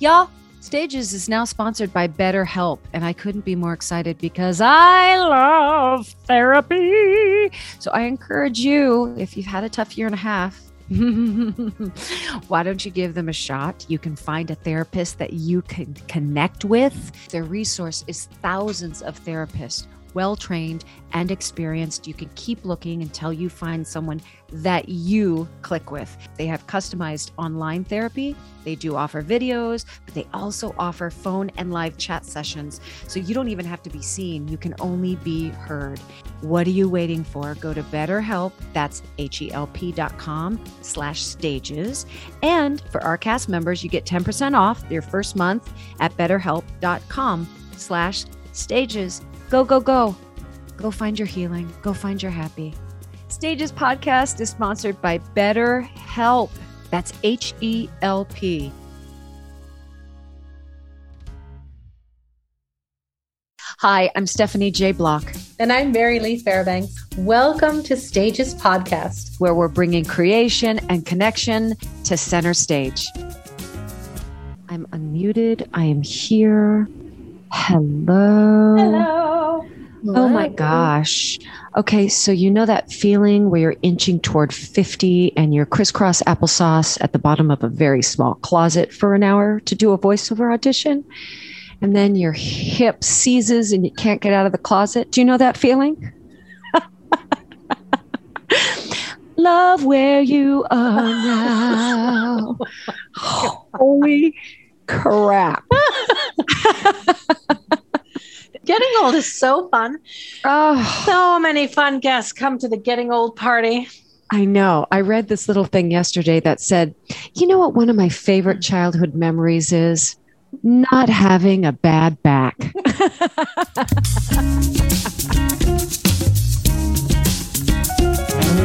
Y'all, Stages is now sponsored by BetterHelp, and I couldn't be more excited because I love therapy. So I encourage you, if you've had a tough year and a half, why don't you give them a shot? You can find a therapist that you can connect with. Their resource is thousands of therapists well trained and experienced. You can keep looking until you find someone that you click with. They have customized online therapy. They do offer videos, but they also offer phone and live chat sessions. So you don't even have to be seen, you can only be heard. What are you waiting for? Go to BetterHelp, that's H-E-L-P dot com slash stages. And for our cast members, you get 10% off your first month at betterhelp.com slash stages. Go, go, go. Go find your healing. Go find your happy. Stages podcast is sponsored by Better Help. That's H E L P. Hi, I'm Stephanie J. Block. And I'm Mary Lee Fairbanks. Welcome to Stages Podcast, where we're bringing creation and connection to center stage. I'm unmuted. I am here. Hello. Hello. Oh my gosh. Okay, so you know that feeling where you're inching toward 50 and you're crisscross applesauce at the bottom of a very small closet for an hour to do a voiceover audition? And then your hip seizes and you can't get out of the closet. Do you know that feeling? Love where you are now. Holy crap. Getting old is so fun. Oh, So many fun guests come to the getting old party. I know. I read this little thing yesterday that said, you know what one of my favorite childhood memories is? Not having a bad back.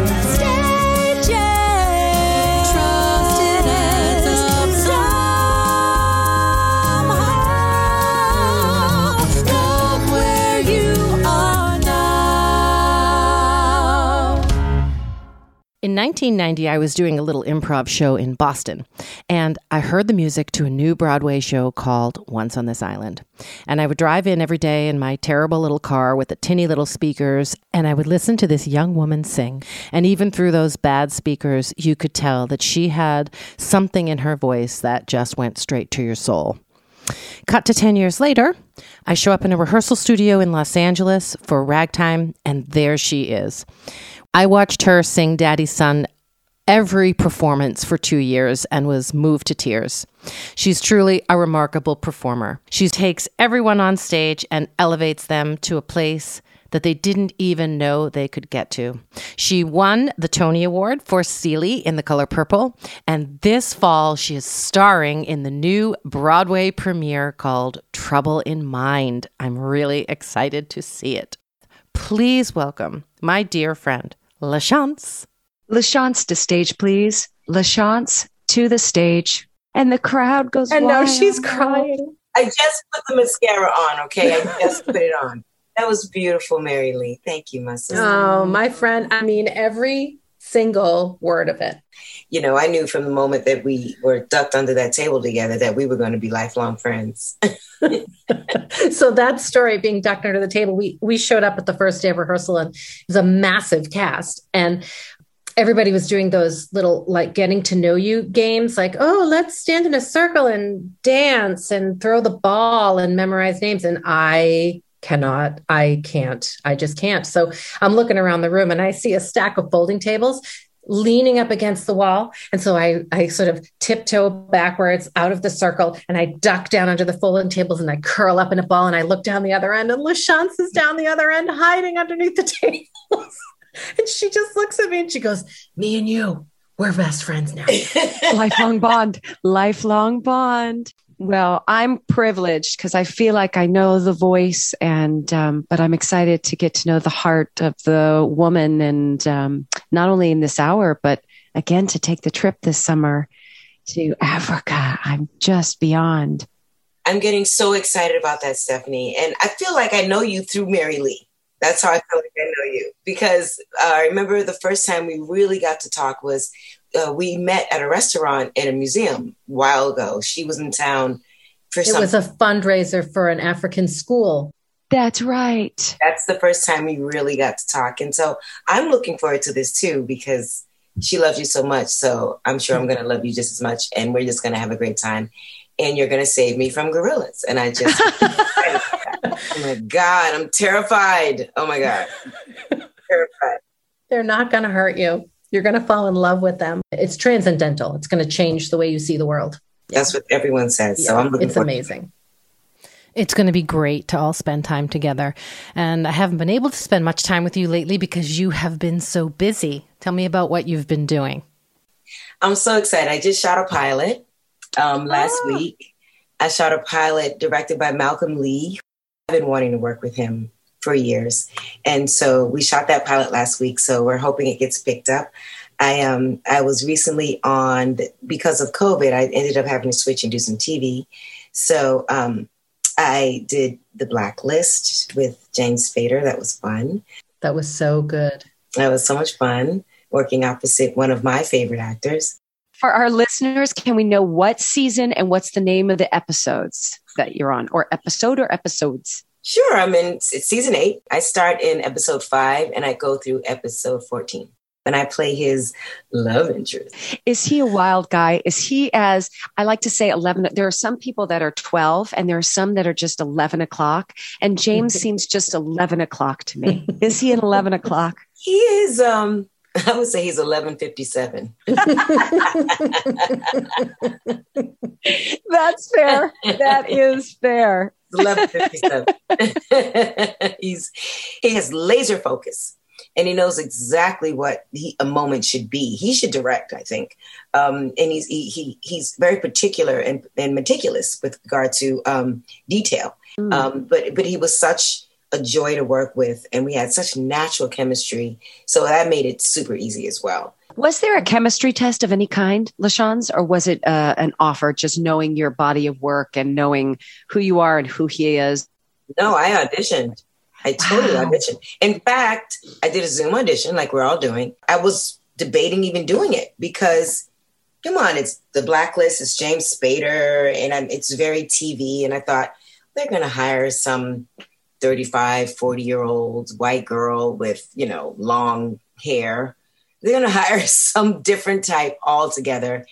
In 1990, I was doing a little improv show in Boston, and I heard the music to a new Broadway show called Once on This Island. And I would drive in every day in my terrible little car with the tinny little speakers, and I would listen to this young woman sing. And even through those bad speakers, you could tell that she had something in her voice that just went straight to your soul. Cut to 10 years later, I show up in a rehearsal studio in Los Angeles for ragtime, and there she is. I watched her sing Daddy's Son every performance for two years and was moved to tears. She's truly a remarkable performer. She takes everyone on stage and elevates them to a place that they didn't even know they could get to. She won the Tony Award for Celie in The Color Purple, and this fall she is starring in the new Broadway premiere called Trouble in Mind. I'm really excited to see it. Please welcome my dear friend, LaChanze. LaChanze to stage, please. LaChanze to the stage. And the crowd goes And now she's crying. I just put the mascara on, okay? I just put it on. That was beautiful, Mary Lee. Thank you, my sister. Oh, my friend. I mean, every single word of it. You know, I knew from the moment that we were ducked under that table together that we were going to be lifelong friends. so that story being ducked under the table, we we showed up at the first day of rehearsal and it was a massive cast. And everybody was doing those little like getting to know you games like oh let's stand in a circle and dance and throw the ball and memorize names and i cannot i can't i just can't so i'm looking around the room and i see a stack of folding tables leaning up against the wall and so i i sort of tiptoe backwards out of the circle and i duck down under the folding tables and i curl up in a ball and i look down the other end and LaChanze is down the other end hiding underneath the tables and she just looks at me and she goes, Me and you, we're best friends now. lifelong bond, lifelong bond. Well, I'm privileged because I feel like I know the voice, and um, but I'm excited to get to know the heart of the woman, and um, not only in this hour, but again to take the trip this summer to Africa. I'm just beyond. I'm getting so excited about that, Stephanie. And I feel like I know you through Mary Lee. That's how I feel like I know you. Because uh, I remember the first time we really got to talk was uh, we met at a restaurant in a museum a while ago. She was in town for It something. was a fundraiser for an African school. That's right. That's the first time we really got to talk. And so I'm looking forward to this too because she loves you so much. So I'm sure I'm going to love you just as much. And we're just going to have a great time. And you're going to save me from gorillas. And I just, oh my God, I'm terrified. Oh my God. terrified. They're not going to hurt you. You're going to fall in love with them. It's transcendental. It's going to change the way you see the world. That's what everyone says. So I'm looking it's forward. amazing. It's going to be great to all spend time together. And I haven't been able to spend much time with you lately because you have been so busy. Tell me about what you've been doing. I'm so excited. I just shot a pilot um, last Ah. week. I shot a pilot directed by Malcolm Lee. I've been wanting to work with him for years. And so we shot that pilot last week. So we're hoping it gets picked up. I um I was recently on the, because of COVID. I ended up having to switch and do some TV. So um, I did the Blacklist with James Spader. That was fun. That was so good. That was so much fun working opposite one of my favorite actors. For our listeners, can we know what season and what's the name of the episodes that you're on, or episode or episodes? Sure, I'm in it's season eight. I start in episode five and I go through episode 14. And I play his love interest. Is he a wild guy? Is he as I like to say 11? There are some people that are 12 and there are some that are just 11 o'clock. And James seems just 11 o'clock to me. Is he an 11 o'clock? He is um I would say he's 1157. That's fair. That is fair. 1157. he's he has laser focus and he knows exactly what he, a moment should be. He should direct, I think. Um, and he's he, he he's very particular and, and meticulous with regard to um, detail. Hmm. Um, but but he was such a joy to work with, and we had such natural chemistry. So that made it super easy as well. Was there a chemistry test of any kind, LaChanze, or was it uh, an offer just knowing your body of work and knowing who you are and who he is? No, I auditioned. I totally Wow. auditioned. In fact, I did a Zoom audition like we're all doing. I was debating even doing it because, come on, it's the blacklist, it's James Spader, and I'm, it's very TV. And I thought they're going to hire some 35, 40 year old white girl with, you know, long hair. They're going to hire some different type altogether.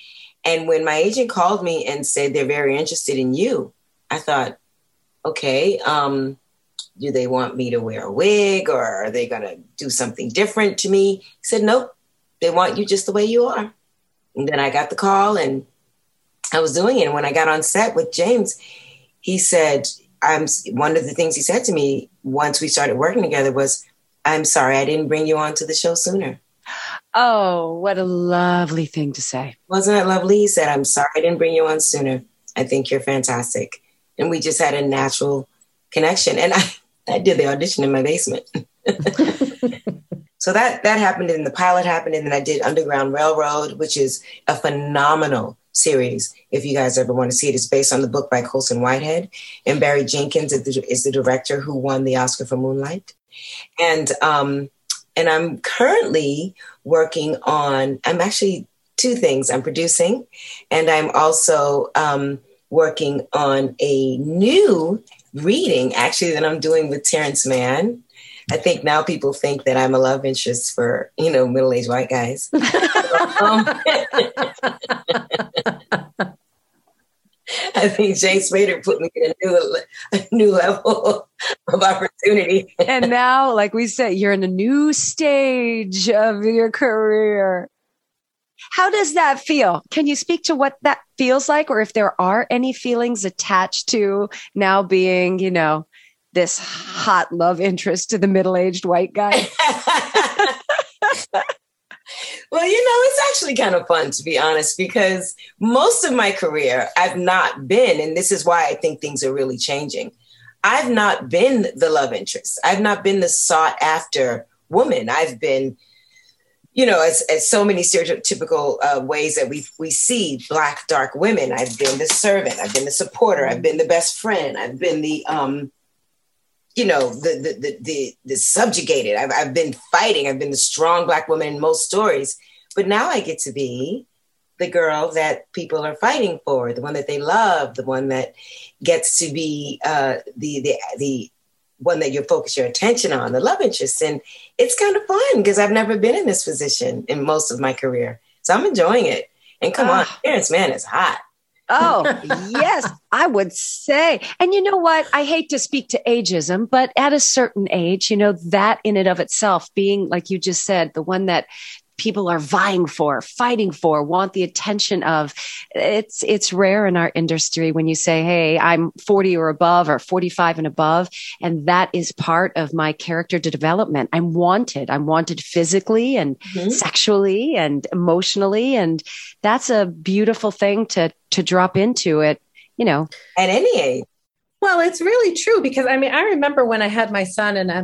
And when my agent called me and said they're very interested in you, I thought, okay, um, do they want me to wear a wig or are they going to do something different to me? He said, nope, they want you just the way you are. And then I got the call and I was doing it. And when I got on set with James, he said, I'm one of the things he said to me once we started working together was, I'm sorry, I didn't bring you onto the show sooner. Oh, what a lovely thing to say. Wasn't it lovely? He said, I'm sorry I didn't bring you on sooner. I think you're fantastic. And we just had a natural connection. And I, I did the audition in my basement. so that that happened and the pilot happened and then I did Underground Railroad, which is a phenomenal series. If you guys ever want to see it, it's based on the book by Colson Whitehead. And Barry Jenkins is the, is the director who won the Oscar for Moonlight. And um, and I'm currently working on, I'm actually two things. I'm producing and I'm also um, working on a new reading actually that I'm doing with Terrence Mann. I think now people think that I'm a love interest for, you know, middle-aged white guys. um, I think James Spader put me in a new, a new level of opportunity. and now, like we said, you're in a new stage of your career. How does that feel? Can you speak to what that feels like, or if there are any feelings attached to now being, you know, this hot love interest to the middle aged white guy? well, you know, it's actually kind of fun to be honest, because most of my career I've not been, and this is why I think things are really changing. I've not been the love interest. I've not been the sought after woman. I've been, you know, as, as so many stereotypical uh, ways that we we see black dark women. I've been the servant. I've been the supporter. I've been the best friend. I've been the um, you know, the the the the, the subjugated. I've I've been fighting. I've been the strong black woman in most stories. But now I get to be the girl that people are fighting for, the one that they love, the one that gets to be uh, the the the one that you focus your attention on, the love interest. And it's kind of fun because I've never been in this position in most of my career. So I'm enjoying it. And come on, Terrence Mann is hot. Oh, yes, I would say. And you know what? I hate to speak to ageism, but at a certain age, you know, that in and of itself being, like you just said, the one that people are vying for, fighting for, want the attention of. It's it's rare in our industry when you say, "Hey, I'm 40 or above or 45 and above," and that is part of my character development. I'm wanted. I'm wanted physically and mm-hmm. sexually and emotionally, and that's a beautiful thing to to drop into it. You know, at any age. Well, it's really true because I mean, I remember when I had my son and. Uh,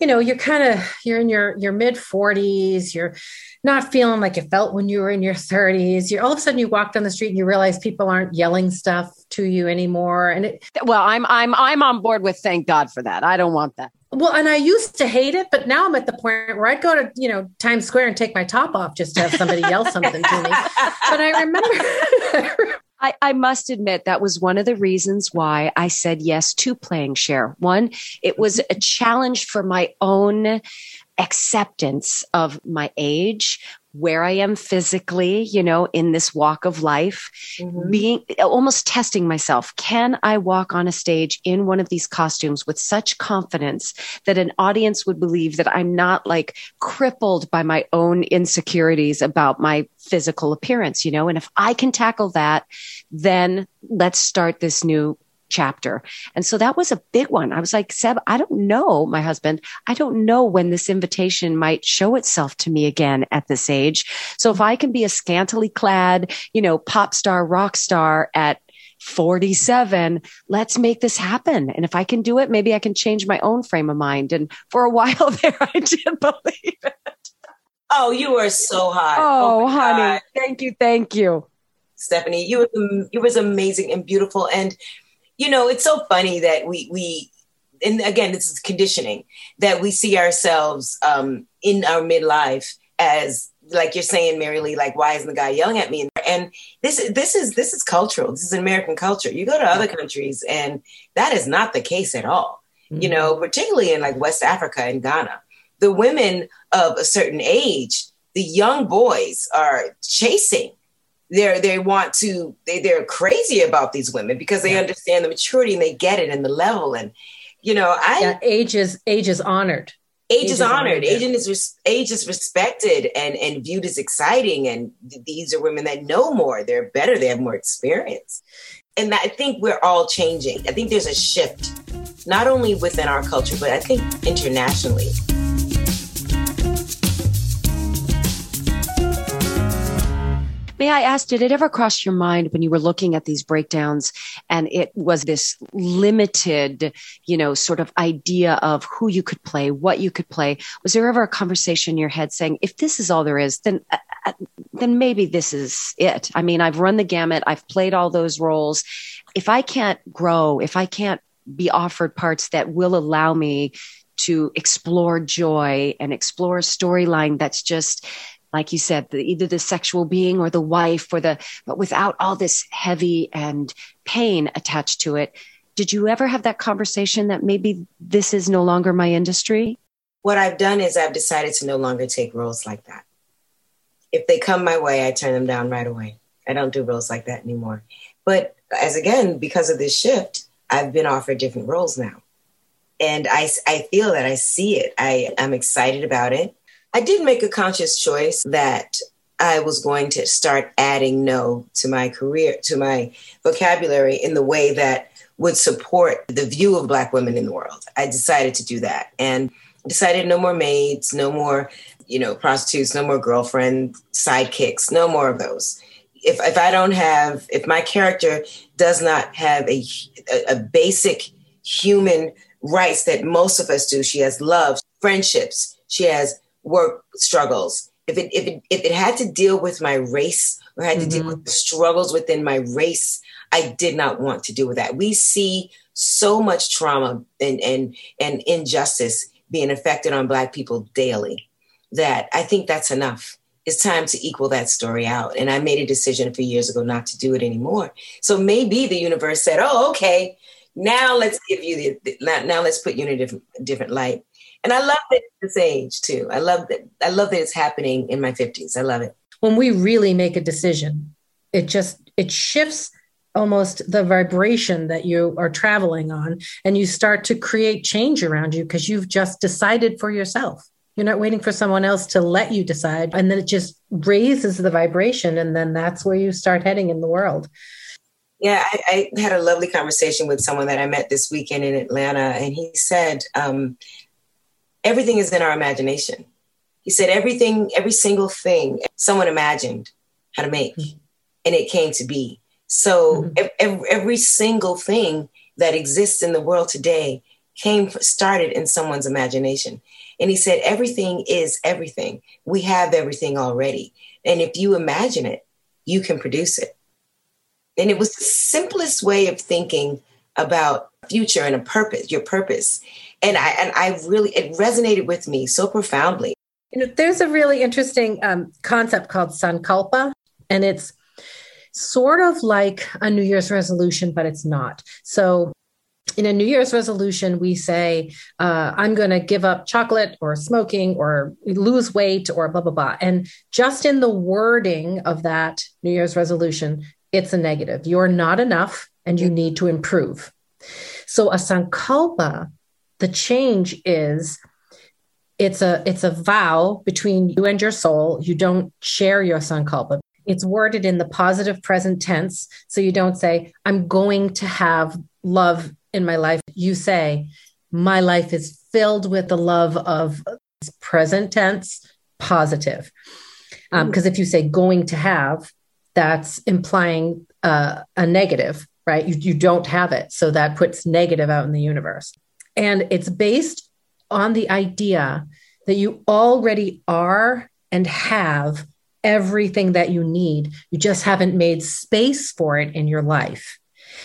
you know you're kind of you're in your your mid 40s you're not feeling like you felt when you were in your 30s you're all of a sudden you walk down the street and you realize people aren't yelling stuff to you anymore and it, well i'm i'm i'm on board with thank god for that. I don't want that. Well and i used to hate it but now i'm at the point where i'd go to you know times square and take my top off just to have somebody yell something to me. But i remember I, I, must admit that was one of the reasons why I said yes to playing Cher. One, it was a challenge for my own acceptance of my age, where I am physically, you know, in this walk of life, mm-hmm. being almost testing myself. Can I walk on a stage in one of these costumes with such confidence that an audience would believe that I'm not like crippled by my own insecurities about my physical appearance, you know? And if I can tackle that, then let's start this new chapter. And so that was a big one. I was like, Seb, I don't know, my husband, I don't know when this invitation might show itself to me again at this age. So if I can be a scantily clad, you know, pop star, rock star at 47 let's make this happen and if i can do it maybe i can change my own frame of mind and for a while there i did believe it oh you are so hot oh, oh honey God. thank you thank you stephanie you were, you was amazing and beautiful and you know, it's so funny that we we and again, this is conditioning that we see ourselves um, in our midlife as like you're saying, Mary Lee, like why isn't the guy yelling at me? And this this is this is cultural. This is American culture. You go to other countries, and that is not the case at all. Mm-hmm. You know, particularly in like West Africa and Ghana, the women of a certain age, the young boys are chasing they're they want to they they're crazy about these women because they yeah. understand the maturity and they get it and the level and you know I yeah, age is age is honored. Age, age is, honored. Age is res- age is respected and and viewed as exciting. And th- these are women that know more. They're better. They have more experience. And I think we're all changing. I think there's a shift, not only within our culture, but I think internationally. May I ask, did it ever cross your mind when you were looking at these breakdowns and it was this limited, you know, sort of idea of who you could play, what you could play? Was there ever a conversation in your head saying, if this is all there is, then, uh, uh then maybe this is it? I mean, I've run the gamut. I've played all those roles. If I can't grow, if I can't be offered parts that will allow me to explore joy and explore a storyline that's just like you said, the, either the sexual being or the wife or the, but without all this heavy and pain attached to it. Did you ever have that conversation that maybe this is no longer my industry? What I've done is I've decided to no longer take roles like that. If they come my way, I turn them down right away. I don't do roles like that anymore. But as again, because of this shift, I've been offered different roles now. And I, I feel that I see it. I, I'm excited about it. I did make a conscious choice that I was going to start adding no to my career, to my vocabulary in the way that would support the view of Black women in the world. I decided to do that and decided no more maids, no more, you know, prostitutes, no more girlfriend, sidekicks, no more of those. If, if I don't have, if my character does not have a, a, a basic human rights that most of us do, she has love, friendships, she has work struggles, if it if it if it had to deal with my race or had to mm-hmm. deal with the struggles within my race, I did not want to deal with that. We see so much trauma and and and injustice being affected on black people daily that I think that's enough. it's time to equal that story out. And I made a decision a few years ago not to do it anymore. So maybe the universe said, "Oh, okay, now let's give you the now let's put you in a different different light." And I love it at this age too. I love that. I love that it's happening in my fifties. I love it. When we really make a decision, it just it shifts almost the vibration that you are traveling on and you start to create change around you because you've just decided for yourself you're not waiting for someone else to let you decide. And then it just raises the vibration. And then that's where you start heading in the world. Yeah, I, I had a lovely conversation with someone that I met this weekend in Atlanta. And he said, um, everything is in our imagination. He said, everything, every single thing someone imagined how to make, mm-hmm. and it came to be. So mm-hmm. every, every single thing that exists in the world today came started in someone's imagination. And he said, everything is everything. We have everything already. And if you imagine it, you can produce it. And it was the simplest way of thinking about future and a purpose, your purpose. And I and I really it resonated with me so profoundly. You know, there's a really interesting um, concept called sankalpa, and it's sort of like a New Year's resolution, but it's not. So in a New Year's resolution, we say, uh, I'm going to give up chocolate or smoking or lose weight or blah, blah, blah. And just in the wording of that New Year's resolution, it's a negative. You're not enough and you need to improve. So a sankalpa, the change is it's a it's a vow between you and your soul. You don't share your sankalpa. It's worded in the positive present tense. So you don't say, I'm going to have love in my life, you say, my life is filled with the love of present tense, positive. Because um, if you say going to have, that's implying uh, a negative, right? You, you don't have it. So that puts negative out in the universe. And it's based on the idea that you already are and have everything that you need. You just haven't made space for it in your life.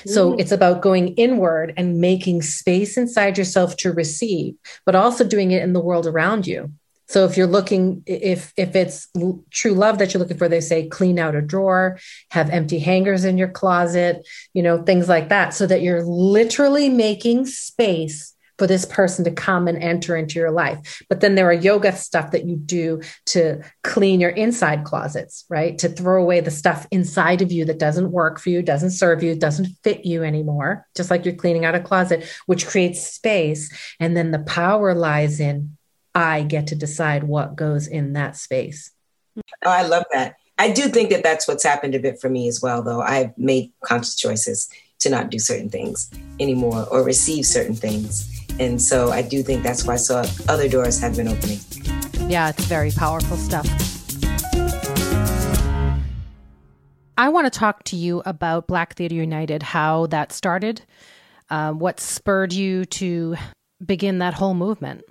So mm. it's about going inward and making space inside yourself to receive, but also doing it in the world around you. So if you're looking, if if it's true love that you're looking for, they say clean out a drawer, have empty hangers in your closet, you know, things like that, so that you're literally making space for this person to come and enter into your life. But then there are yoga stuff that you do to clean your inside closets, right? To throw away the stuff inside of you that doesn't work for you, doesn't serve you, doesn't fit you anymore, just like you're cleaning out a closet, which creates space. And then the power lies in I get to decide what goes in that space. Oh, I love that. I do think that that's what's happened a bit for me as well, though. I've made conscious choices to not do certain things anymore or receive certain things. And so I do think that's why so other doors have been opening. Yeah, it's very powerful stuff. I want to talk to you about Black Theatre United, how that started, uh, what spurred you to begin that whole movement.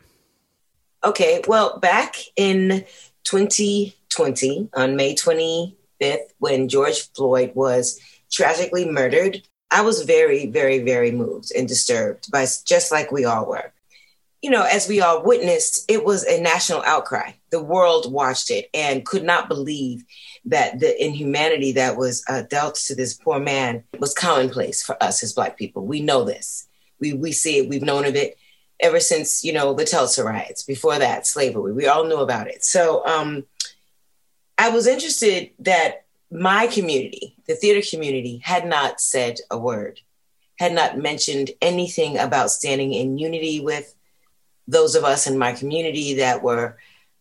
Okay, well, back in 2020, on May 25th, when George Floyd was tragically murdered I was very, very, very moved and disturbed by just like we all were. You know, as we all witnessed, it was a national outcry. The world watched it and could not believe that the inhumanity that was uh, dealt to this poor man was commonplace for us as Black people. We know this. We, we see it. We've known of it ever since, you know, the Tulsa riots. Before that, slavery. We all knew about it. So um, I was interested that my community, the theater community, had not said a word, had not mentioned anything about standing in unity with those of us in my community that were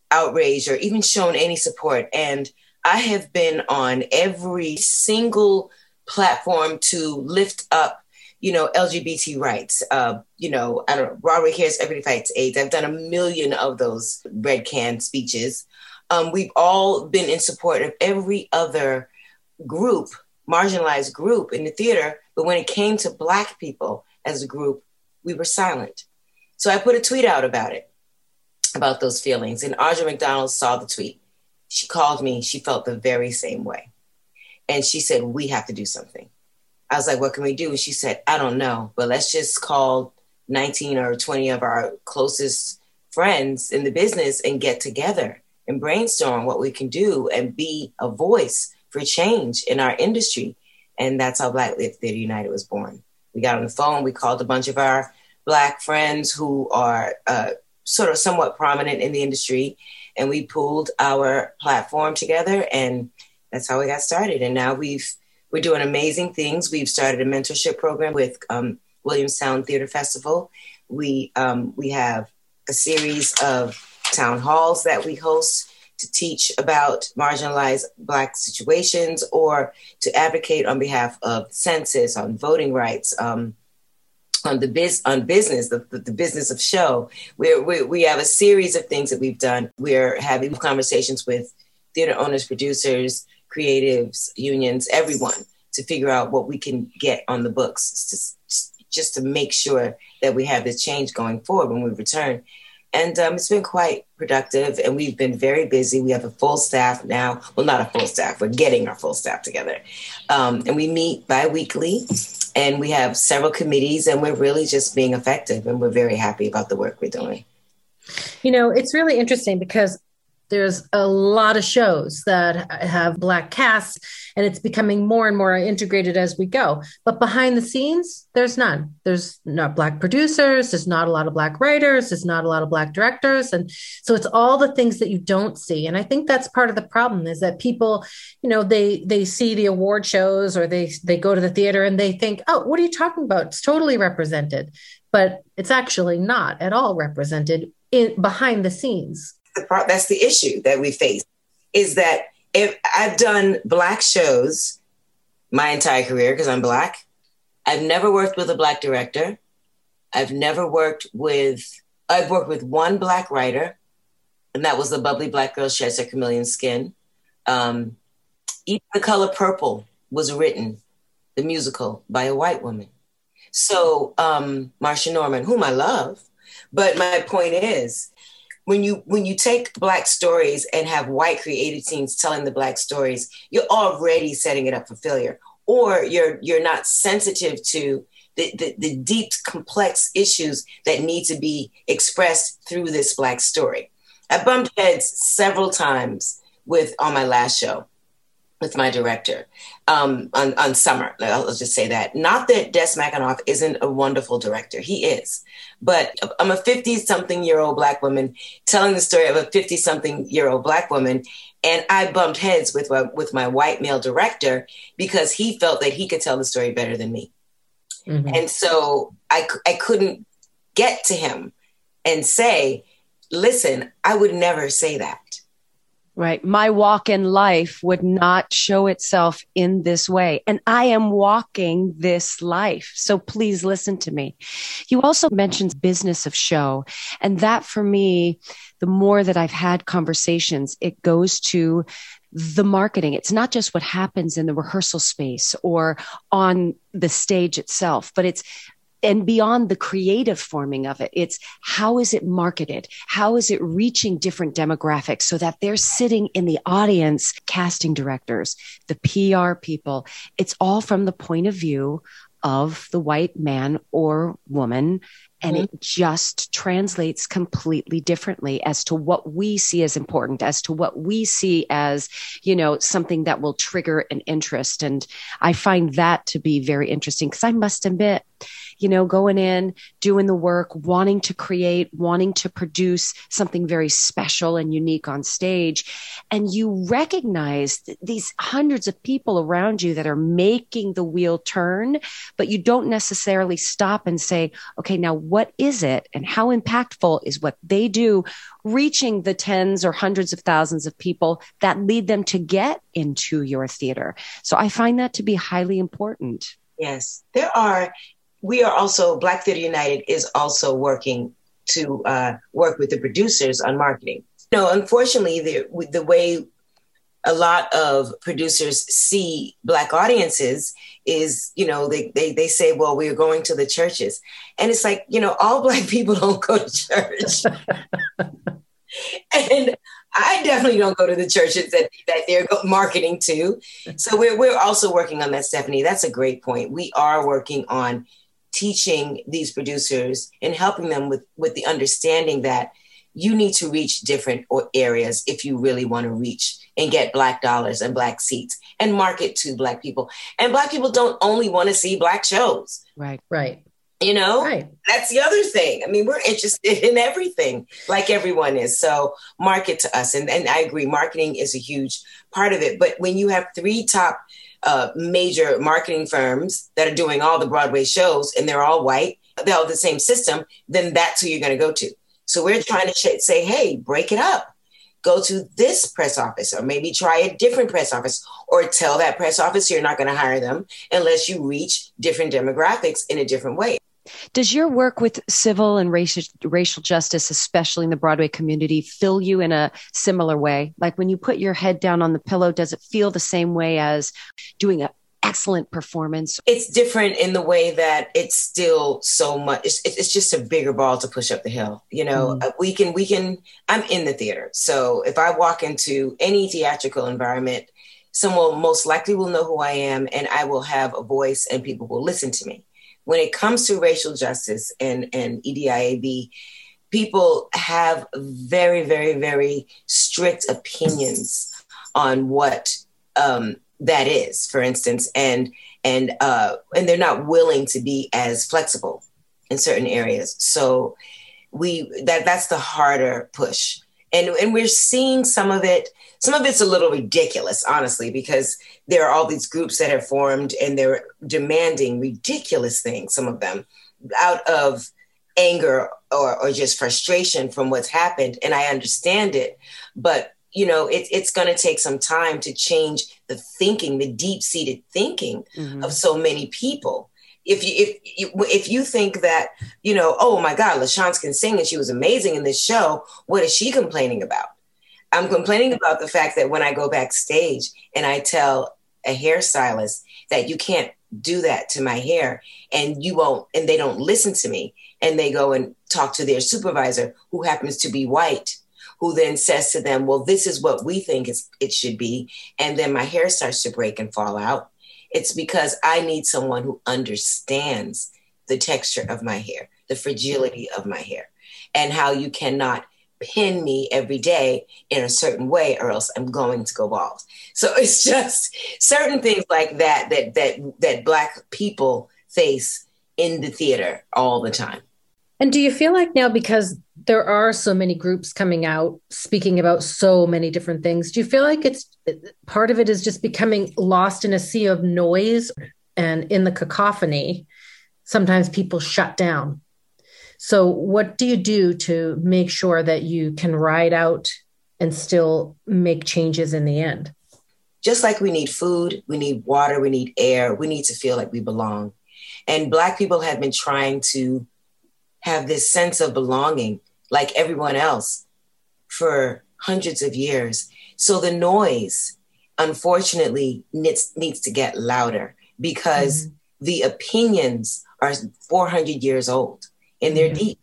outraged or even shown any support. And I have been on every single platform to lift up, you know, LGBT rights. Uh, you know, I don't know, Broadway Cares, Everybody Fights AIDS. I've done a million of those red can speeches. Um, we've all been in support of every other group, marginalized group in the theater, but when it came to Black people as a group, we were silent. So I put a tweet out about it, about those feelings, and Audra McDonald saw the tweet. She called me, she felt the very same way. And she said, We have to do something. I was like, What can we do? And she said, I don't know, but let's just call 19 or 20 of our closest friends in the business and get together and brainstorm what we can do and be a voice for change in our industry. And that's how Black Theater United was born. We got on the phone, we called a bunch of our Black friends who are uh, sort of somewhat prominent in the industry, and we pulled our platform together, and that's how we got started. And now we've we're doing amazing things. We've started a mentorship program with um, Williamstown Theater Festival. We um, we have a series of town halls that we host to teach about marginalized Black situations or to advocate on behalf of census, on voting rights, um, on the biz on business, the, the, business of show. We're, we we have a series of things that we've done. We're having conversations with theater owners, producers, creatives, unions, everyone to figure out what we can get on the books just to make sure that we have this change going forward when we return. And um, it's been quite productive, and we've been very busy. We have a full staff now. Well, not a full staff. We're getting our full staff together, um, and we meet bi-weekly, and we have several committees, and we're really just being effective. And we're very happy about the work we're doing. You know, it's really interesting because there's a lot of shows that have black casts and it's becoming more and more integrated as we go. But behind the scenes there's none. There's not black producers there's not a lot of black writers there's not a lot of black directors. And so it's all the things that you don't see. And i think that's part of the problem is that people you know they they see the award shows or they they go to the theater and they think oh what are you talking about? It's totally represented. But it's actually not at all represented in behind the scenes the that's the issue that we face is that if I've done black shows my entire career because I'm black. I've never worked with a black director. I've never worked with I've worked with one black writer, and that was the bubbly black girl sheds her chameleon skin. Um, Even the Color Purple was written, the musical, by a white woman. So um, Marsha Norman, whom I love, but my point is, when you when you take black stories and have white creative teams telling the black stories you're already setting it up for failure or you're you're not sensitive to the, the, the deep complex issues that need to be expressed through this black story i bumped heads several times with on my last show with my director um, on, on Summer. I'll just say that. Not that Des McAnuff isn't a wonderful director. He is. But I'm a 50 something year old black woman telling the story of a 50 something year old black woman. And I bumped heads with my, with my white male director because he felt that he could tell the story better than me. Mm-hmm. And so I, I couldn't get to him and say, listen, I would never say that. Right. My walk in life would not show itself in this way. And I am walking this life. So please listen to me. You also mentioned business of show. And that for me, the more that I've had conversations, it goes to the marketing. It's not just what happens in the rehearsal space or on the stage itself, but it's and beyond the creative forming of it, it's how is it marketed? How is it reaching different demographics so that they're sitting in the audience, casting directors, the PR people. It's all from the point of view of the white man or woman. And mm-hmm. it just translates completely differently as to what we see as important, as to what we see as, you know, something that will trigger an interest. And I find that to be very interesting because I must admit, you know, going in, doing the work, wanting to create, wanting to produce something very special and unique on stage. And you recognize these hundreds of people around you that are making the wheel turn, but you don't necessarily stop and say, okay, now what is it and how impactful is what they do reaching the tens or hundreds of thousands of people that lead them to get into your theater. So I find that to be highly important. Yes, there are we are also Black Theater United is also working to uh, work with the producers on marketing. You know, unfortunately, the the way a lot of producers see black audiences is you know they, they they say well we're going to the churches. And it's like you know all black people don't go to church. And i definitely don't go to the churches that, that they're marketing to. So we're, we're also working on that stephanie. That's a great point. We are working on teaching these producers and helping them with with the understanding that you need to reach different areas if you really want to reach and get black dollars and black seats and market to black people. And black people don't only want to see black shows. Right. Right. You know, Right. that's the other thing. I mean, we're interested in everything, like everyone is. So market to us. And, and I agree, marketing is a huge part of it. But when you have three top uh, major marketing firms that are doing all the Broadway shows and they're all white, they're all the same system, then that's who you're going to go to. So we're trying to sh- say, hey, break it up. Go to this press office, or maybe try a different press office, or tell that press office you're not going to hire them unless you reach different demographics in a different way. Does your work with civil and racial racial justice, especially in the Broadway community, fill you in a similar way? Like when you put your head down on the pillow, does it feel the same way as doing an excellent performance? It's different in the way that it's still so much. It's, it's just a bigger ball to push up the hill. You know, Mm. We can we can. I'm in the theater, so if I walk into any theatrical environment, someone most likely will know who I am, and I will have a voice, and people will listen to me. When it comes to racial justice and and EDIAB, people have very very very strict opinions on what um, that is, for instance, and and uh, and they're not willing to be as flexible in certain areas. So we that that's the harder push, and and we're seeing some of it. Some of it's a little ridiculous, honestly, because there are all these groups that have formed and they're demanding ridiculous things. Some of them out of anger or, or just frustration from what's happened, and I understand it, but you know it, it's going to take some time to change the thinking the deep-seated thinking Mhm. of so many people if you if you if you think that you know oh my god LaChanze can sing and she was amazing in this show what is she complaining about? I'm complaining about the fact that when i go backstage and i tell a hairstylist that you can't do that to my hair and you won't and they don't listen to me and they go and talk to their supervisor who happens to be white who then says to them well this is what we think it should be. And then my hair starts to break and fall out it's because i need someone who understands the texture of my hair the fragility of my hair and how you cannot pin me every day in a certain way or else i'm going to go bald. So it's just certain things like that that that that black people face in the theater all the time. And do you feel like now, because there are so many groups coming out speaking about so many different things, do you feel like it's part of it is just becoming lost in a sea of noise and in the cacophony? Sometimes people shut down. So, what do you do to make sure that you can ride out and still make changes in the end? just like we need food, we need water, we need air, we need to feel like we belong. And Black people have been trying to have this sense of belonging like everyone else for hundreds of years. So the noise, unfortunately, needs, needs to get louder because the opinions are 400 years old and they're Mhm. deep.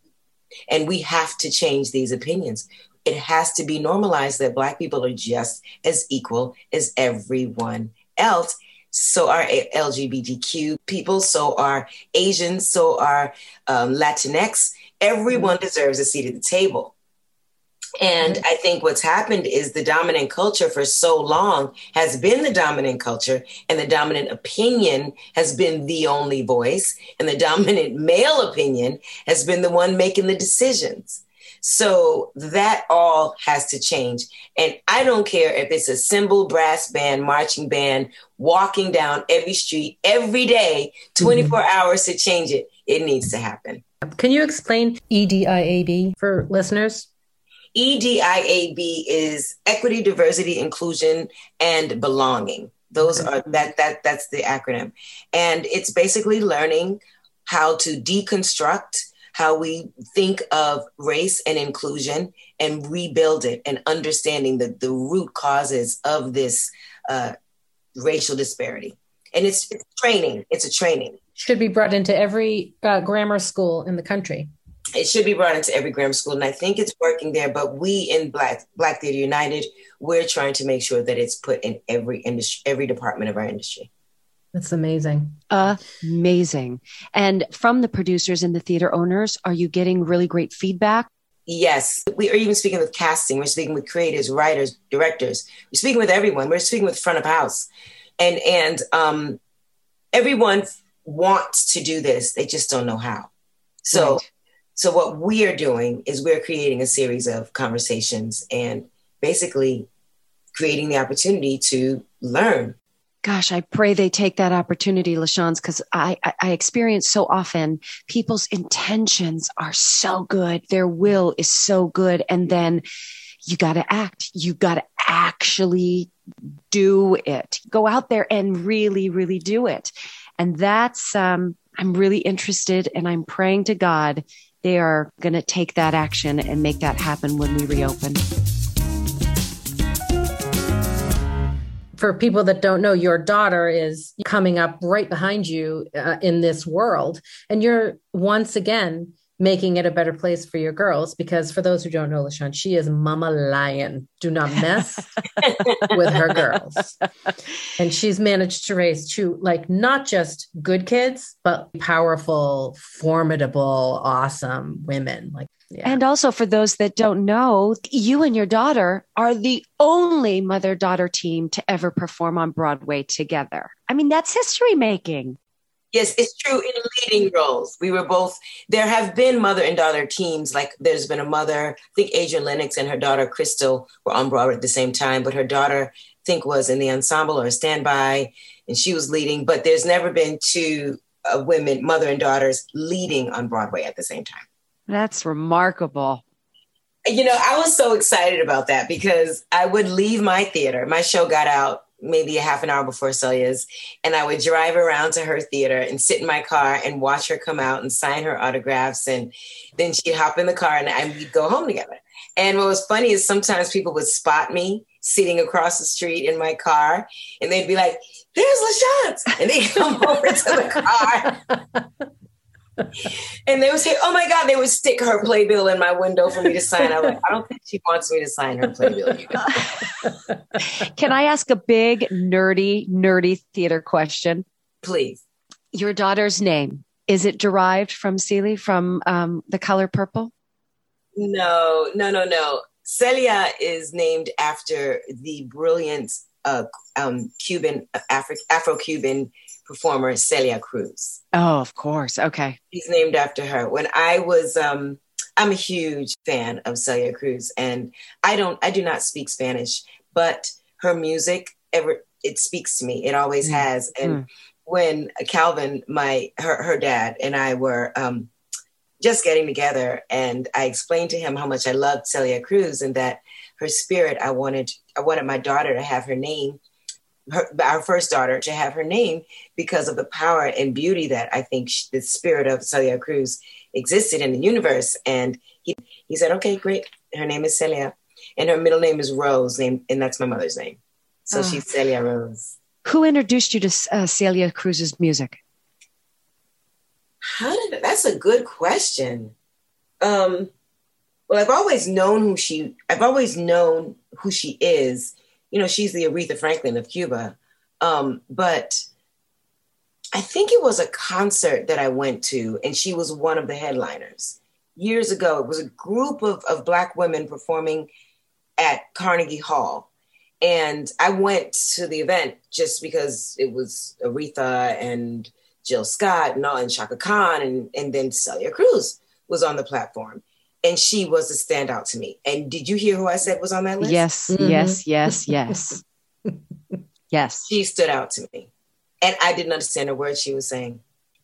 And we have to change these opinions. It has to be normalized that Black people are just as equal as everyone else. So are LGBTQ people, so are Asians, so are um, Latinx. Everyone mm-hmm. deserves a seat at the table. And I think what's happened is the dominant culture for so long has been the dominant culture, and the dominant opinion has been the only voice, and the dominant male opinion has been the one making the decisions. So that all has to change. And I don't care if it's a cymbal, brass band, marching band, walking down every street every day, mm-hmm. 24 hours to change it. It needs to happen. Can you explain EDIAB for listeners? EDIAB is equity, diversity, inclusion, and belonging. Those are that that that's the acronym. And it's basically learning how to deconstruct how we think of race and inclusion and rebuild it and understanding the, the root causes of this uh, racial disparity. And it's, it's training. It's a training. Should be brought into every uh, grammar school in the country. it should be brought into every grammar school and i think it's working there but we in black black theater united we're trying to make sure that it's put in every industry every department of our industry That's amazing. Amazing. And from the producers and the theater owners, are you getting really great feedback? Yes, we are even speaking with casting. We're speaking with creators, writers, directors. We're speaking with everyone. We're speaking with front of house, and and um, everyone wants to do this. They just don't know how. So, right. so what we are doing is we're creating a series of conversations and basically creating the opportunity to learn gosh, I pray they take that opportunity, LaChanze, because I, I, I, experience so often people's intentions are so good. Their will is so good. And then you got to act. You got to actually do it. Go out there and really, really do it. And that's, um, I'm really interested and I'm praying to God they are going to take that action and make that happen when we reopen. for people that don't know, your daughter is coming up right behind you uh, in this world. And you're once again making it a better place for your girls because for those who don't know LaChanze, she is mama lion. Do not mess with her girls. And she's managed to raise two, like not just good kids, but powerful, formidable, awesome women. Like yeah. And also for those that don't know, you and your daughter are the only mother daughter team to ever perform on Broadway together. I mean, that's history making. Yes, it's true in leading roles. We were both, there have been mother and daughter teams. Like there's been a mother, I think Adriane Lenox and her daughter Crystal were on Broadway at the same time, but her daughter, I think, was in the ensemble or a standby and she was leading. But there's never been two uh, women, mother and daughters, leading on Broadway at the same time. That's remarkable. You know, I was so excited about that because I would leave my theater. My show got out maybe a half an hour before Celia's, and I would drive around to her theater and sit in my car and watch her come out and sign her autographs. And then she'd hop in the car and, and we'd go home together. And what was funny is sometimes people would spot me sitting across the street in my car and they'd be like, there's LaChanze. And they come over to the car and they would say, "Oh my God!" They would stick her playbill in my window for me to sign. I'm like, I don't think she wants me to sign her playbill. Can I ask a big nerdy, nerdy theater question? Please. Your daughter's name is it derived from Celie from um, the color purple? No, no, no, no. Celia is named after the brilliant uh, um, Cuban Afro Cuban performer Celia Cruz. Oh, of course. Okay. He's named after her. When I was um I'm a huge fan of Celia Cruz and I don't I do not speak Spanish, but her music ever it speaks to me. It always mm. has. And mm. when Calvin, my her her dad and I were um just getting together and I explained to him how much I loved Celia Cruz and that her spirit I wanted I wanted my daughter to have her name her, our first daughter to have her name because of the power and beauty that I think she, the spirit of Celia Cruz existed in the universe. And he, he said, okay, great. Her name is Celia. And her middle name is Rose, name, and that's my mother's name. So oh. she's Celia Rose. Who introduced you to uh, Celia Cruz's music? How did that's a good question. Um, well, I've always known who she. I've always known who she is you know, she's the Aretha Franklin of Cuba. Um, but I think it was a concert that I went to, and she was one of the headliners years ago. It was a group of, of Black women performing at Carnegie Hall. And I went to the event just because it was Aretha and Jill Scott and all, and Chaka Khan, and, and then Celia Cruz was on the platform and she was a standout to me. And did you hear who I said was on that list? Yes, mm-hmm. yes, yes, yes. yes. She stood out to me. And I didn't understand a word she was saying.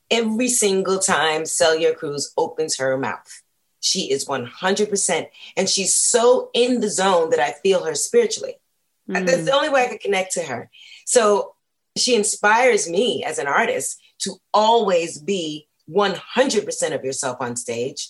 Every single time Celia Cruz opens her mouth, she is 100%. And she's so in the zone that I feel her spiritually. Mm. That's the only way I could connect to her. So she inspires me as an artist to always be 100% of yourself on stage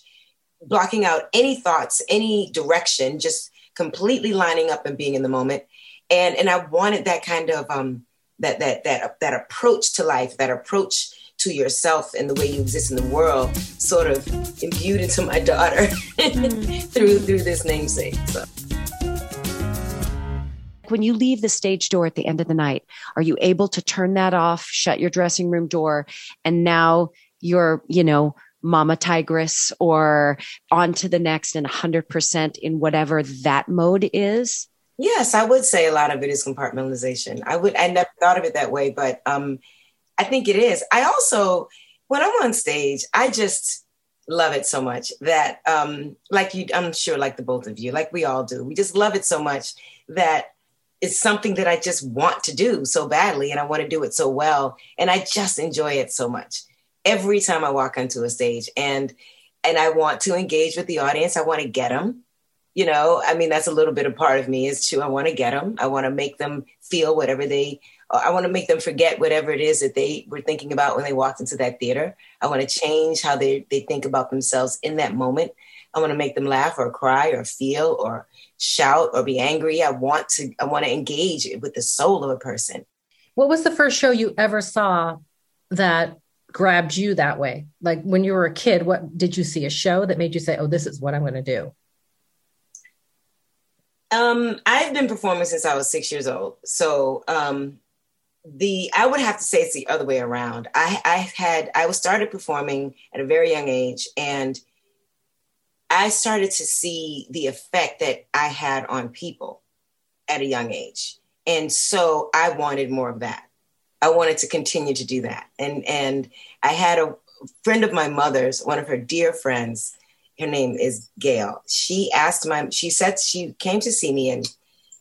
blocking out any thoughts, any direction, just completely lining up and being in the moment. And and I wanted that kind of um that that that that approach to life, that approach to yourself and the way you exist in the world, sort of imbued into my daughter through through this namesake. So when you leave the stage door at the end of the night, are you able to turn that off, shut your dressing room door, and now you're, you know, mama tigress or on to the next and 100% in whatever that mode is? Yes, I would say a lot of it is compartmentalization. I would I never thought of it that way, but um I think it is. I also when I'm on stage, I just love it so much that um like you I'm sure like the both of you, like we all do. We just love it so much that it's something that I just want to do so badly and I want to do it so well and I just enjoy it so much every time I walk onto a stage and and I want to engage with the audience. I want to get them. You know, I mean that's a little bit of part of me is too. I want to get them. I want to make them feel whatever they I want to make them forget whatever it is that they were thinking about when they walked into that theater. I want to change how they, they think about themselves in that moment. I want to make them laugh or cry or feel or shout or be angry. I want to I want to engage with the soul of a person. What was the first show you ever saw that grabbed you that way? Like when you were a kid, what did you see a show that made you say, "Oh, this is what I'm going to do"? Um, I've been performing since I was six years old. So um, the I would have to say it's the other way around. I I had I was started performing at a very young age, and I started to see the effect that I had on people at a young age. And so I wanted more of that. I wanted to continue to do that. And and I had a friend of my mother's, one of her dear friends, her name is Gail. She asked my she said she came to see me in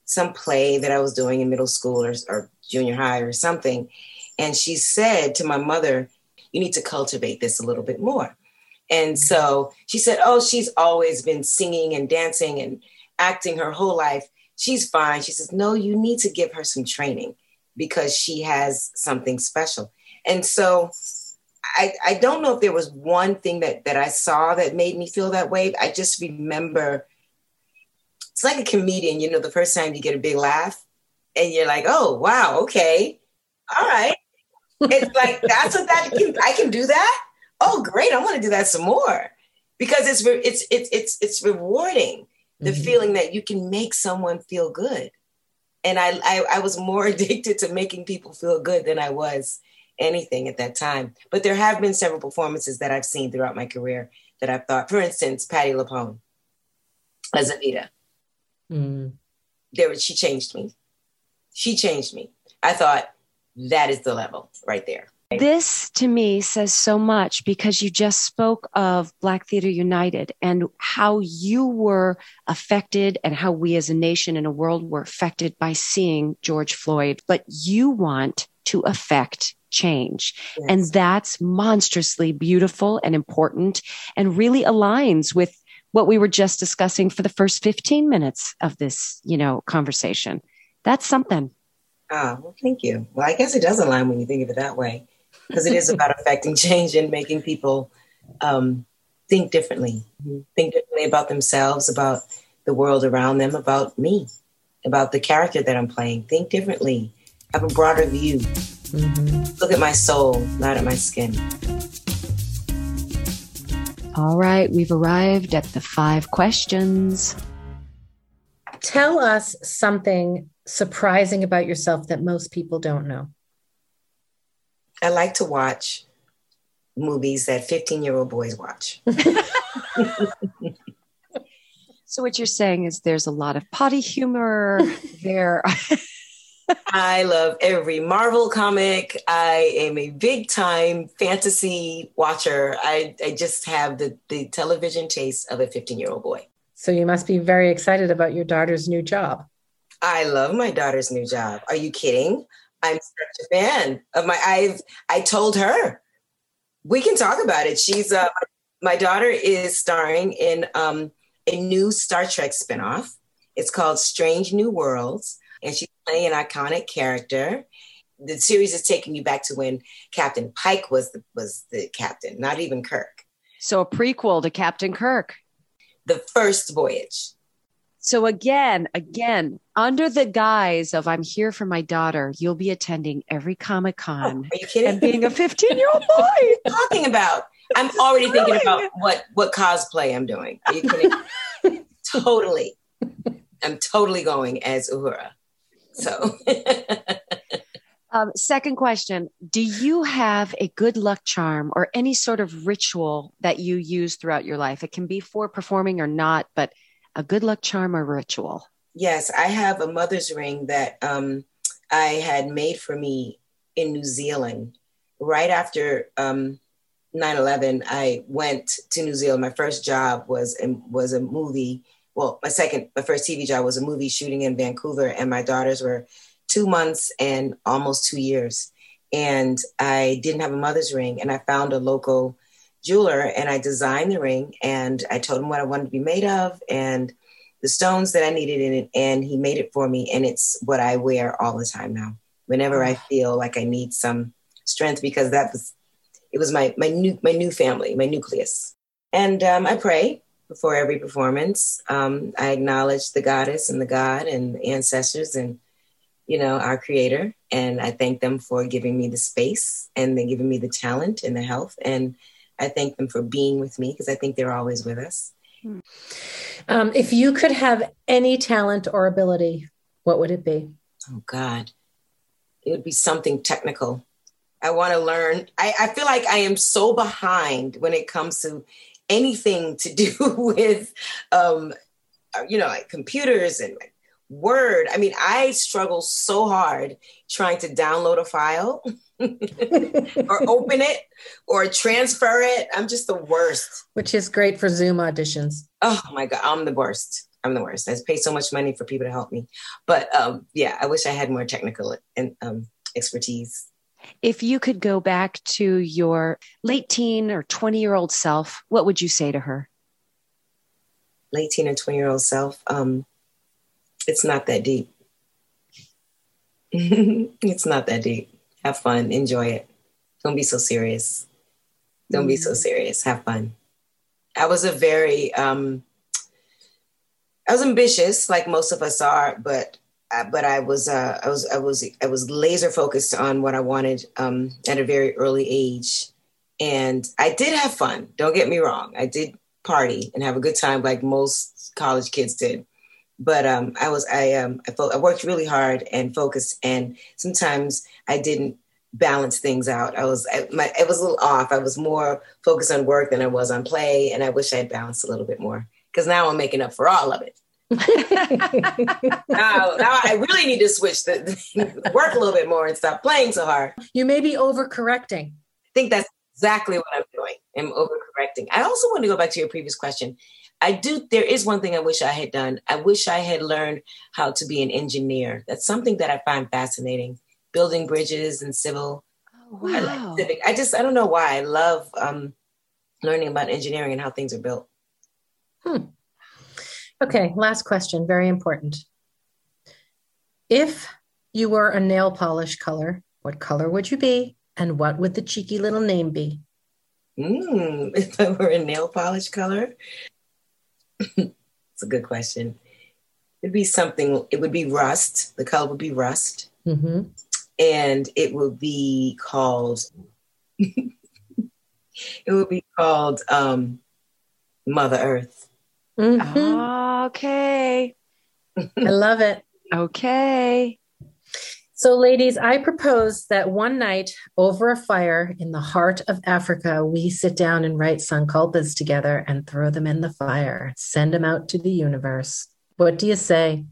some play that I was doing in middle school or, or junior high or something. And she said to my mother, you need to cultivate this a little bit more. And mm-hmm. so she said, Oh, she's always been singing and dancing and acting her whole life. She's fine. She says, No, you need to give her some training because she has something special. And so I, I don't know if there was one thing that, that I saw that made me feel that way. I just remember it's like a comedian, you know, the first time you get a big laugh and you're like, oh, wow, okay, all right. It's like, that's what that can, I can do that oh great i want to do that some more because it's it's it's it's it's rewarding the mm-hmm. feeling that you can make someone feel good and I, I i was more addicted to making people feel good than i was anything at that time but there have been several performances that i've seen throughout my career that i've thought for instance Patti LuPone as Anita. mm. there she changed me she changed me i thought that is the level right there this to me says so much because you just spoke of Black Theater United and how you were affected and how we as a nation and a world were affected by seeing George Floyd. But you want to affect change. Yes. And that's monstrously beautiful and important and really aligns with what we were just discussing for the first 15 minutes of this, you know, conversation. That's something. Oh, well, thank you. Well, I guess it does align when you think of it that way because it is about affecting change and making people um, think differently, think differently about themselves, about the world around them, about me, about the character that I'm playing. Think differently, have a broader view. Mm-hmm. Look at my soul, not at my skin. All right, we've arrived at the five questions. Tell us something surprising about yourself that most people don't know. I like to watch movies that 15 year old boys watch. so, what you're saying is there's a lot of potty humor there. I love every Marvel comic. I am a big time fantasy watcher. I, I just have the, the television taste of a 15 year old boy. So, you must be very excited about your daughter's new job. I love my daughter's new job. Are you kidding? I'm such a fan of my. I've I told her we can talk about it. She's uh, my daughter is starring in um, a new Star Trek spinoff. It's called Strange New Worlds, and she's playing an iconic character. The series is taking you back to when Captain Pike was the was the captain, not even Kirk. So a prequel to Captain Kirk. The first voyage. So again, again, under the guise of I'm here for my daughter, you'll be attending every Comic Con. Oh, are you kidding? And being a 15 year old boy. talking about? I'm already thinking about what what cosplay I'm doing. Are you kidding? totally. I'm totally going as Uhura. So Um, second question Do you have a good luck charm or any sort of ritual that you use throughout your life? It can be for performing or not, but a good luck charm or ritual. Yes, I have a mother's ring that um, I had made for me in New Zealand. Right after um, 9-11, I went to New Zealand. My first job was, was a movie. Well, my second, my first TV job was a movie shooting in Vancouver, and my daughters were two months and almost two years. And I didn't have a mother's ring, and I found a local jeweler and I designed the ring and I told him what I wanted to be made of and the stones that I needed in it. And he made it for me. And it's what I wear all the time now, whenever I feel like I need some strength, because that was, it was my, my new, my new family, my nucleus. And um, I pray before every performance. Um, I acknowledge the goddess and the God and the ancestors and, you know, our creator. And I thank them for giving me the space and then giving me the talent and the health. And I thank them for being with me because I think they're always with us. Um, if you could have any talent or ability, what would it be? Oh, God. It would be something technical. I want to learn. I, I feel like I am so behind when it comes to anything to do with, um, you know, like computers and like Word. I mean, I struggle so hard trying to download a file or open it or transfer it. I'm just the worst. Which is great for Zoom auditions. Oh my God, I'm the worst. I'm the worst. I pay so much money for people to help me. But um, yeah, I wish I had more technical and um, expertise. If you could go back to your late teen or 20 year old self, what would you say to her? Late teen or 20 year old self, um, it's not that deep. it's not that deep. Have fun, enjoy it. Don't be so serious. Don't mm-hmm. be so mm. serious. Have fun. I was a very um I was ambitious like most of us are, but uh, but I was uh, I was I was I was laser focused on what I wanted um, at a very early age, and I did have fun. Don't get me wrong, I did party and have a good time like most college kids did but um, I was I um I, fo- I worked really hard and focused, and sometimes I didn't balance things out. I was I, my it was a little off. I was more focused on work than I was on play, and I wish I had balanced a little bit more because now I'm making up for all of it. now, now I really need to switch the work a little bit more and stop playing so hard. You may be overcorrecting. I think that's exactly what I'm doing. I'm overcorrecting. I also want to go back to your previous question. I do. There is one thing I wish I had done. I wish I had learned how to be an engineer. That's something that I find fascinating. Building bridges and civil. Oh, wow. I, like civic. I just I don't know why I love um, learning about engineering and how things are built. Hmm. Okay, last question. Very important. If you were a nail polish color, what color would you be, and what would the cheeky little name be? Mm, if I were a nail polish color, it's a good question. It'd be something, it would be rust. The color would be rust. Mm-hmm. And it would be called, it would be called um, Mother Earth. Mm-hmm. Okay. I love it. Okay. So, ladies, I propose that one night over a fire in the heart of Africa, we sit down and write sankalpas together and throw them in the fire, send them out to the universe. What do you say?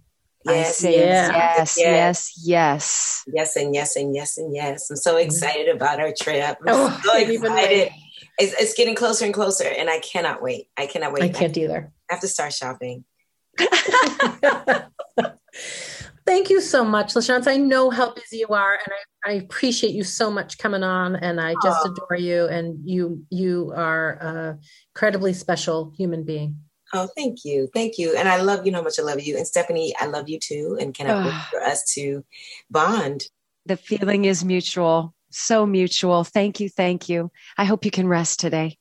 Yes, say yeah. yes, yes, yes, yes, and yes, and yes, and yes. I'm so mm-hmm. excited about our trip. I'm oh, so excited. It's, it's, getting closer and closer, and I cannot wait. I cannot wait. I can't either. I have to start shopping. Thank you so much, LaChanze. I know how busy you are, and I, I appreciate you so much coming on. And I just oh. adore you, and you you are a incredibly special human being. Oh, thank you, thank you, and I love you know how much I love you, and Stephanie, I love you too, and cannot ah. wait for us to bond. The feeling is mutual, so mutual. Thank you, thank you. I hope you can rest today.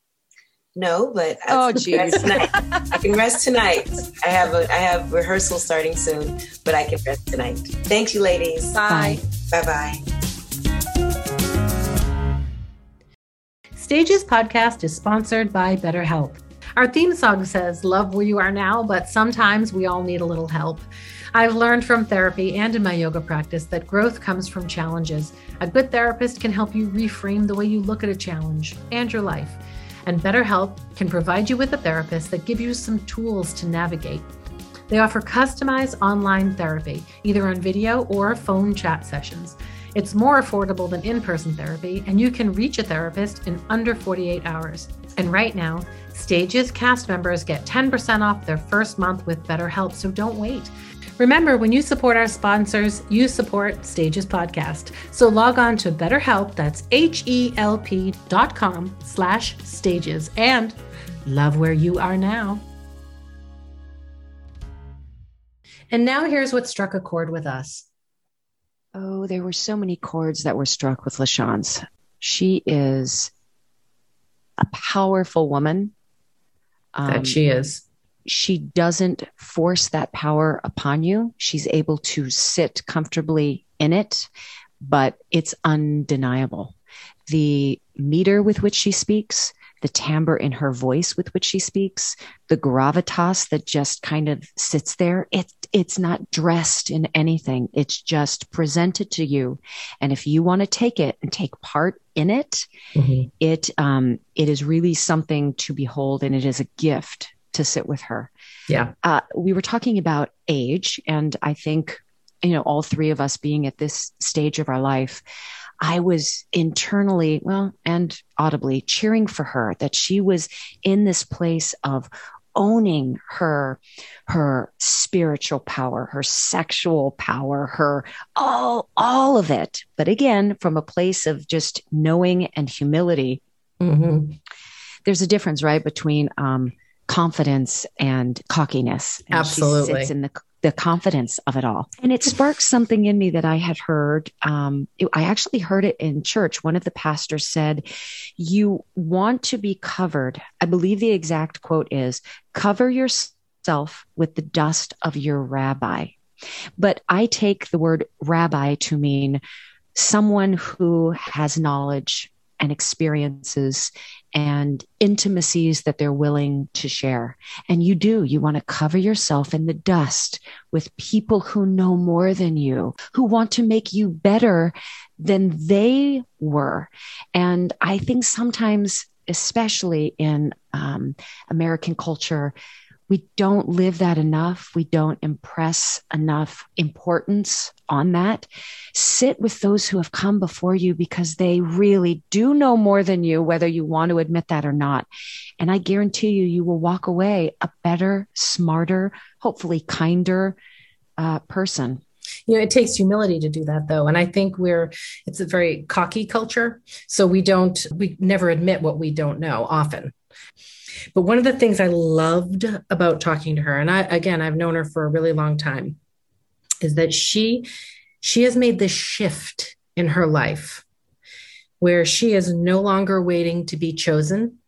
No, but oh, geez. I can rest tonight. I have a I have rehearsal starting soon, but I can rest tonight. Thank you, ladies. Bye. Bye bye. Stages podcast is sponsored by BetterHelp. Our theme song says, Love where you are now, but sometimes we all need a little help. I've learned from therapy and in my yoga practice that growth comes from challenges. A good therapist can help you reframe the way you look at a challenge and your life. And BetterHelp can provide you with a therapist that gives you some tools to navigate. They offer customized online therapy, either on video or phone chat sessions. It's more affordable than in person therapy, and you can reach a therapist in under 48 hours. And right now, Stages cast members get 10% off their first month with BetterHelp, so don't wait. Remember, when you support our sponsors, you support Stages Podcast. So log on to BetterHelp, that's H-E-L-P dot com slash stages, and love where you are now. And now here's what struck a chord with us. Oh, there were so many chords that were struck with LaChanze. She is a powerful woman um, that she is. She doesn't force that power upon you. She's able to sit comfortably in it, but it's undeniable. The meter with which she speaks, the timbre in her voice with which she speaks, the gravitas that just kind of sits there. It, it's not dressed in anything. It's just presented to you. And if you want to take it and take part in it, mm-hmm. it, um, it is really something to behold and it is a gift to sit with her. Yeah. Uh, we were talking about age and I think, you know, all three of us being at this stage of our life, I was internally, well, and audibly cheering for her that she was in this place of owning her her spiritual power her sexual power her all all of it but again from a place of just knowing and humility mm-hmm. there's a difference right between um, confidence and cockiness and absolutely she sits in the the confidence of it all. And it sparked something in me that I had heard. Um, it, I actually heard it in church. One of the pastors said, You want to be covered. I believe the exact quote is cover yourself with the dust of your rabbi. But I take the word rabbi to mean someone who has knowledge and experiences and intimacies that they're willing to share. And you do, you want to cover yourself in the dust with people who know more than you, who want to make you better than they were. And I think sometimes, especially in um, American culture, we don't live that enough. We don't impress enough importance on that. Sit with those who have come before you because they really do know more than you, whether you want to admit that or not. And I guarantee you, you will walk away a better, smarter, hopefully kinder uh, person you know it takes humility to do that though and i think we're it's a very cocky culture so we don't we never admit what we don't know often but one of the things I loved about talking to her, and I again I've known her for a really long time, is that she she has made this shift in her life where she is no longer waiting to be chosen.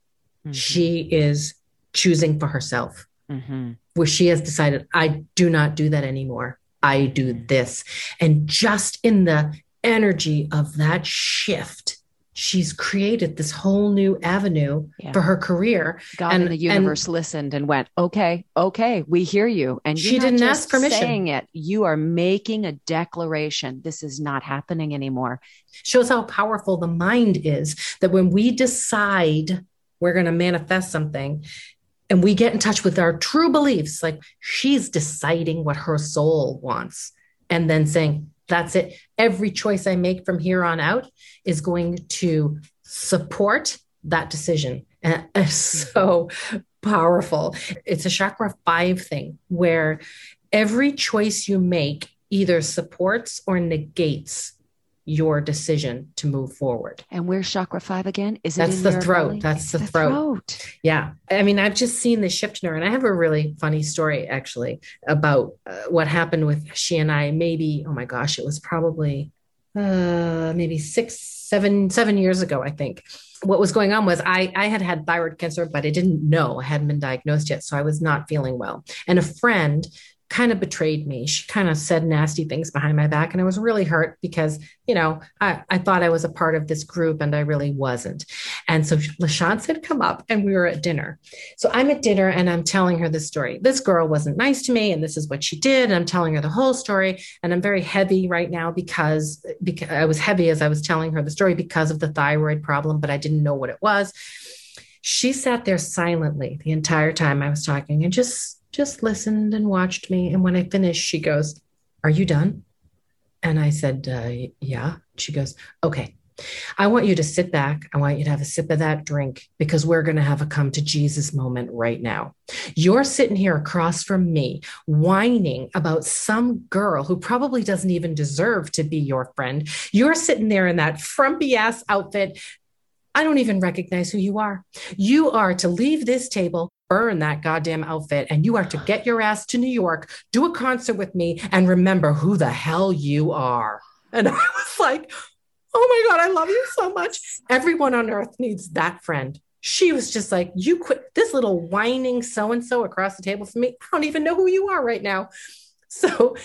Mm-hmm. She is choosing for herself. Mm-hmm. Where she has decided, I do not do that anymore. I do this. And just in the energy of that shift, she's created this whole new avenue yeah. for her career. God and the universe and listened and went, okay, okay, we hear you. And she didn't ask permission. Saying it, you are making a declaration. This is not happening anymore. Shows how powerful the mind is. That when we decide we're going to manifest something. And we get in touch with our true beliefs, like she's deciding what her soul wants and then saying, that's it. Every choice I make from here on out is going to support that decision. And mm-hmm. so powerful. It's a chakra five thing where every choice you make either supports or negates your decision to move forward. And where's chakra five again? Is it that's the throat? Belly? That's the, the throat. throat. Yeah. I mean, I've just seen the shift in her, and I have a really funny story actually about uh, what happened with she and I. Maybe, oh my gosh, it was probably uh, maybe six, seven, seven years ago, I think. What was going on was I, I had had thyroid cancer, but I didn't know I hadn't been diagnosed yet. So I was not feeling well. And a friend kind of betrayed me. She kind of said nasty things behind my back. And I was really hurt because, you know, I, I thought I was a part of this group and I really wasn't. And so LaChanze had come up and we were at dinner. So I'm at dinner and I'm telling her this story. This girl wasn't nice to me and this is what she did. And I'm telling her the whole story. And I'm very heavy right now because, because I was heavy as I was telling her the story because of the thyroid problem, but I didn't know what it was. She sat there silently the entire time I was talking and just just listened and watched me. And when I finished, she goes, Are you done? And I said, uh, Yeah. She goes, Okay. I want you to sit back. I want you to have a sip of that drink because we're going to have a come to Jesus moment right now. You're sitting here across from me, whining about some girl who probably doesn't even deserve to be your friend. You're sitting there in that frumpy ass outfit. I don't even recognize who you are. You are to leave this table burn that goddamn outfit and you are to get your ass to New York, do a concert with me, and remember who the hell you are. And I was like, oh my God, I love you so much. Everyone on earth needs that friend. She was just like, you quit this little whining so and so across the table from me. I don't even know who you are right now. So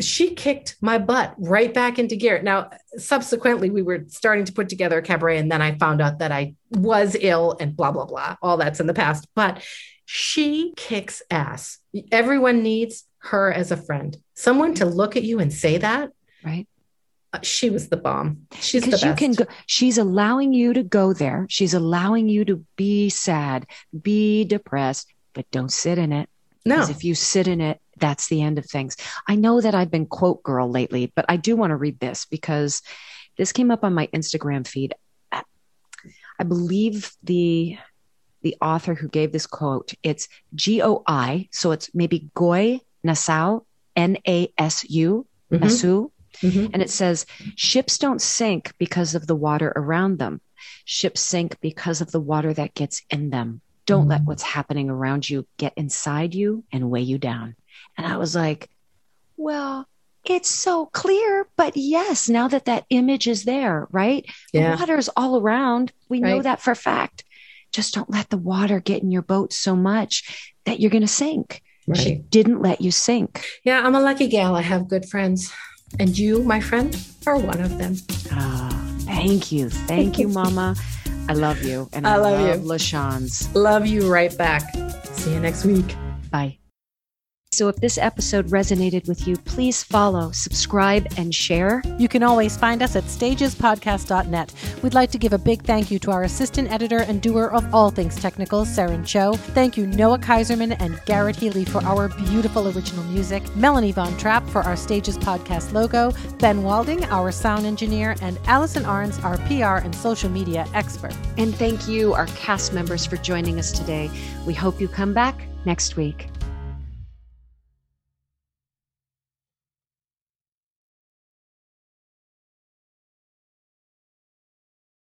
she kicked my butt right back into gear. Now, subsequently, we were starting to put together a cabaret, and then I found out that I was ill and blah, blah, blah. All that's in the past. But she kicks ass. Everyone needs her as a friend. Someone to look at you and say that. Right. Uh, she was the bomb. She's because the you can go, she's allowing you to go there. She's allowing you to be sad, be depressed, but don't sit in it. No. Because if you sit in it, that's the end of things. I know that I've been quote girl lately, but I do want to read this because this came up on my Instagram feed. I believe the the author who gave this quote, it's G O I, so it's maybe Goy Nassau, N A S U, Mhm. Nassau. Mhm. And it says, ships don't sink because of the water around them. Ships sink because of the water that gets in them. Don't let Mm. what's happening around you get inside you and weigh you down. And I was like, well, it's so clear, but yes, now that that image is there, right? Yeah. The water's all around. We know that for a fact. Just don't let the water get in your boat so much that you're going to sink. She didn't let you sink. Yeah, I'm a lucky gal. I have good friends. And you, my friend, are one of them. Ah, thank you. Thank you, Mama. I love you. And I I, love love, you. LaChanze. Love you right back. See you next week. Bye. So if this episode resonated with you, please follow, subscribe, and share. You can always find us at stagespodcast.net. We'd like to give a big thank you to our assistant editor and doer of all things technical, Saren Cho. Thank you, Noah Kaiserman and Garrett Healy, for our beautiful original music, Melanie Von Trapp for our Stages Podcast logo, Ben Walding, our sound engineer, and Allison Arns, our PR and social media expert. And thank you, our cast members, for joining us today. We hope you come back next week.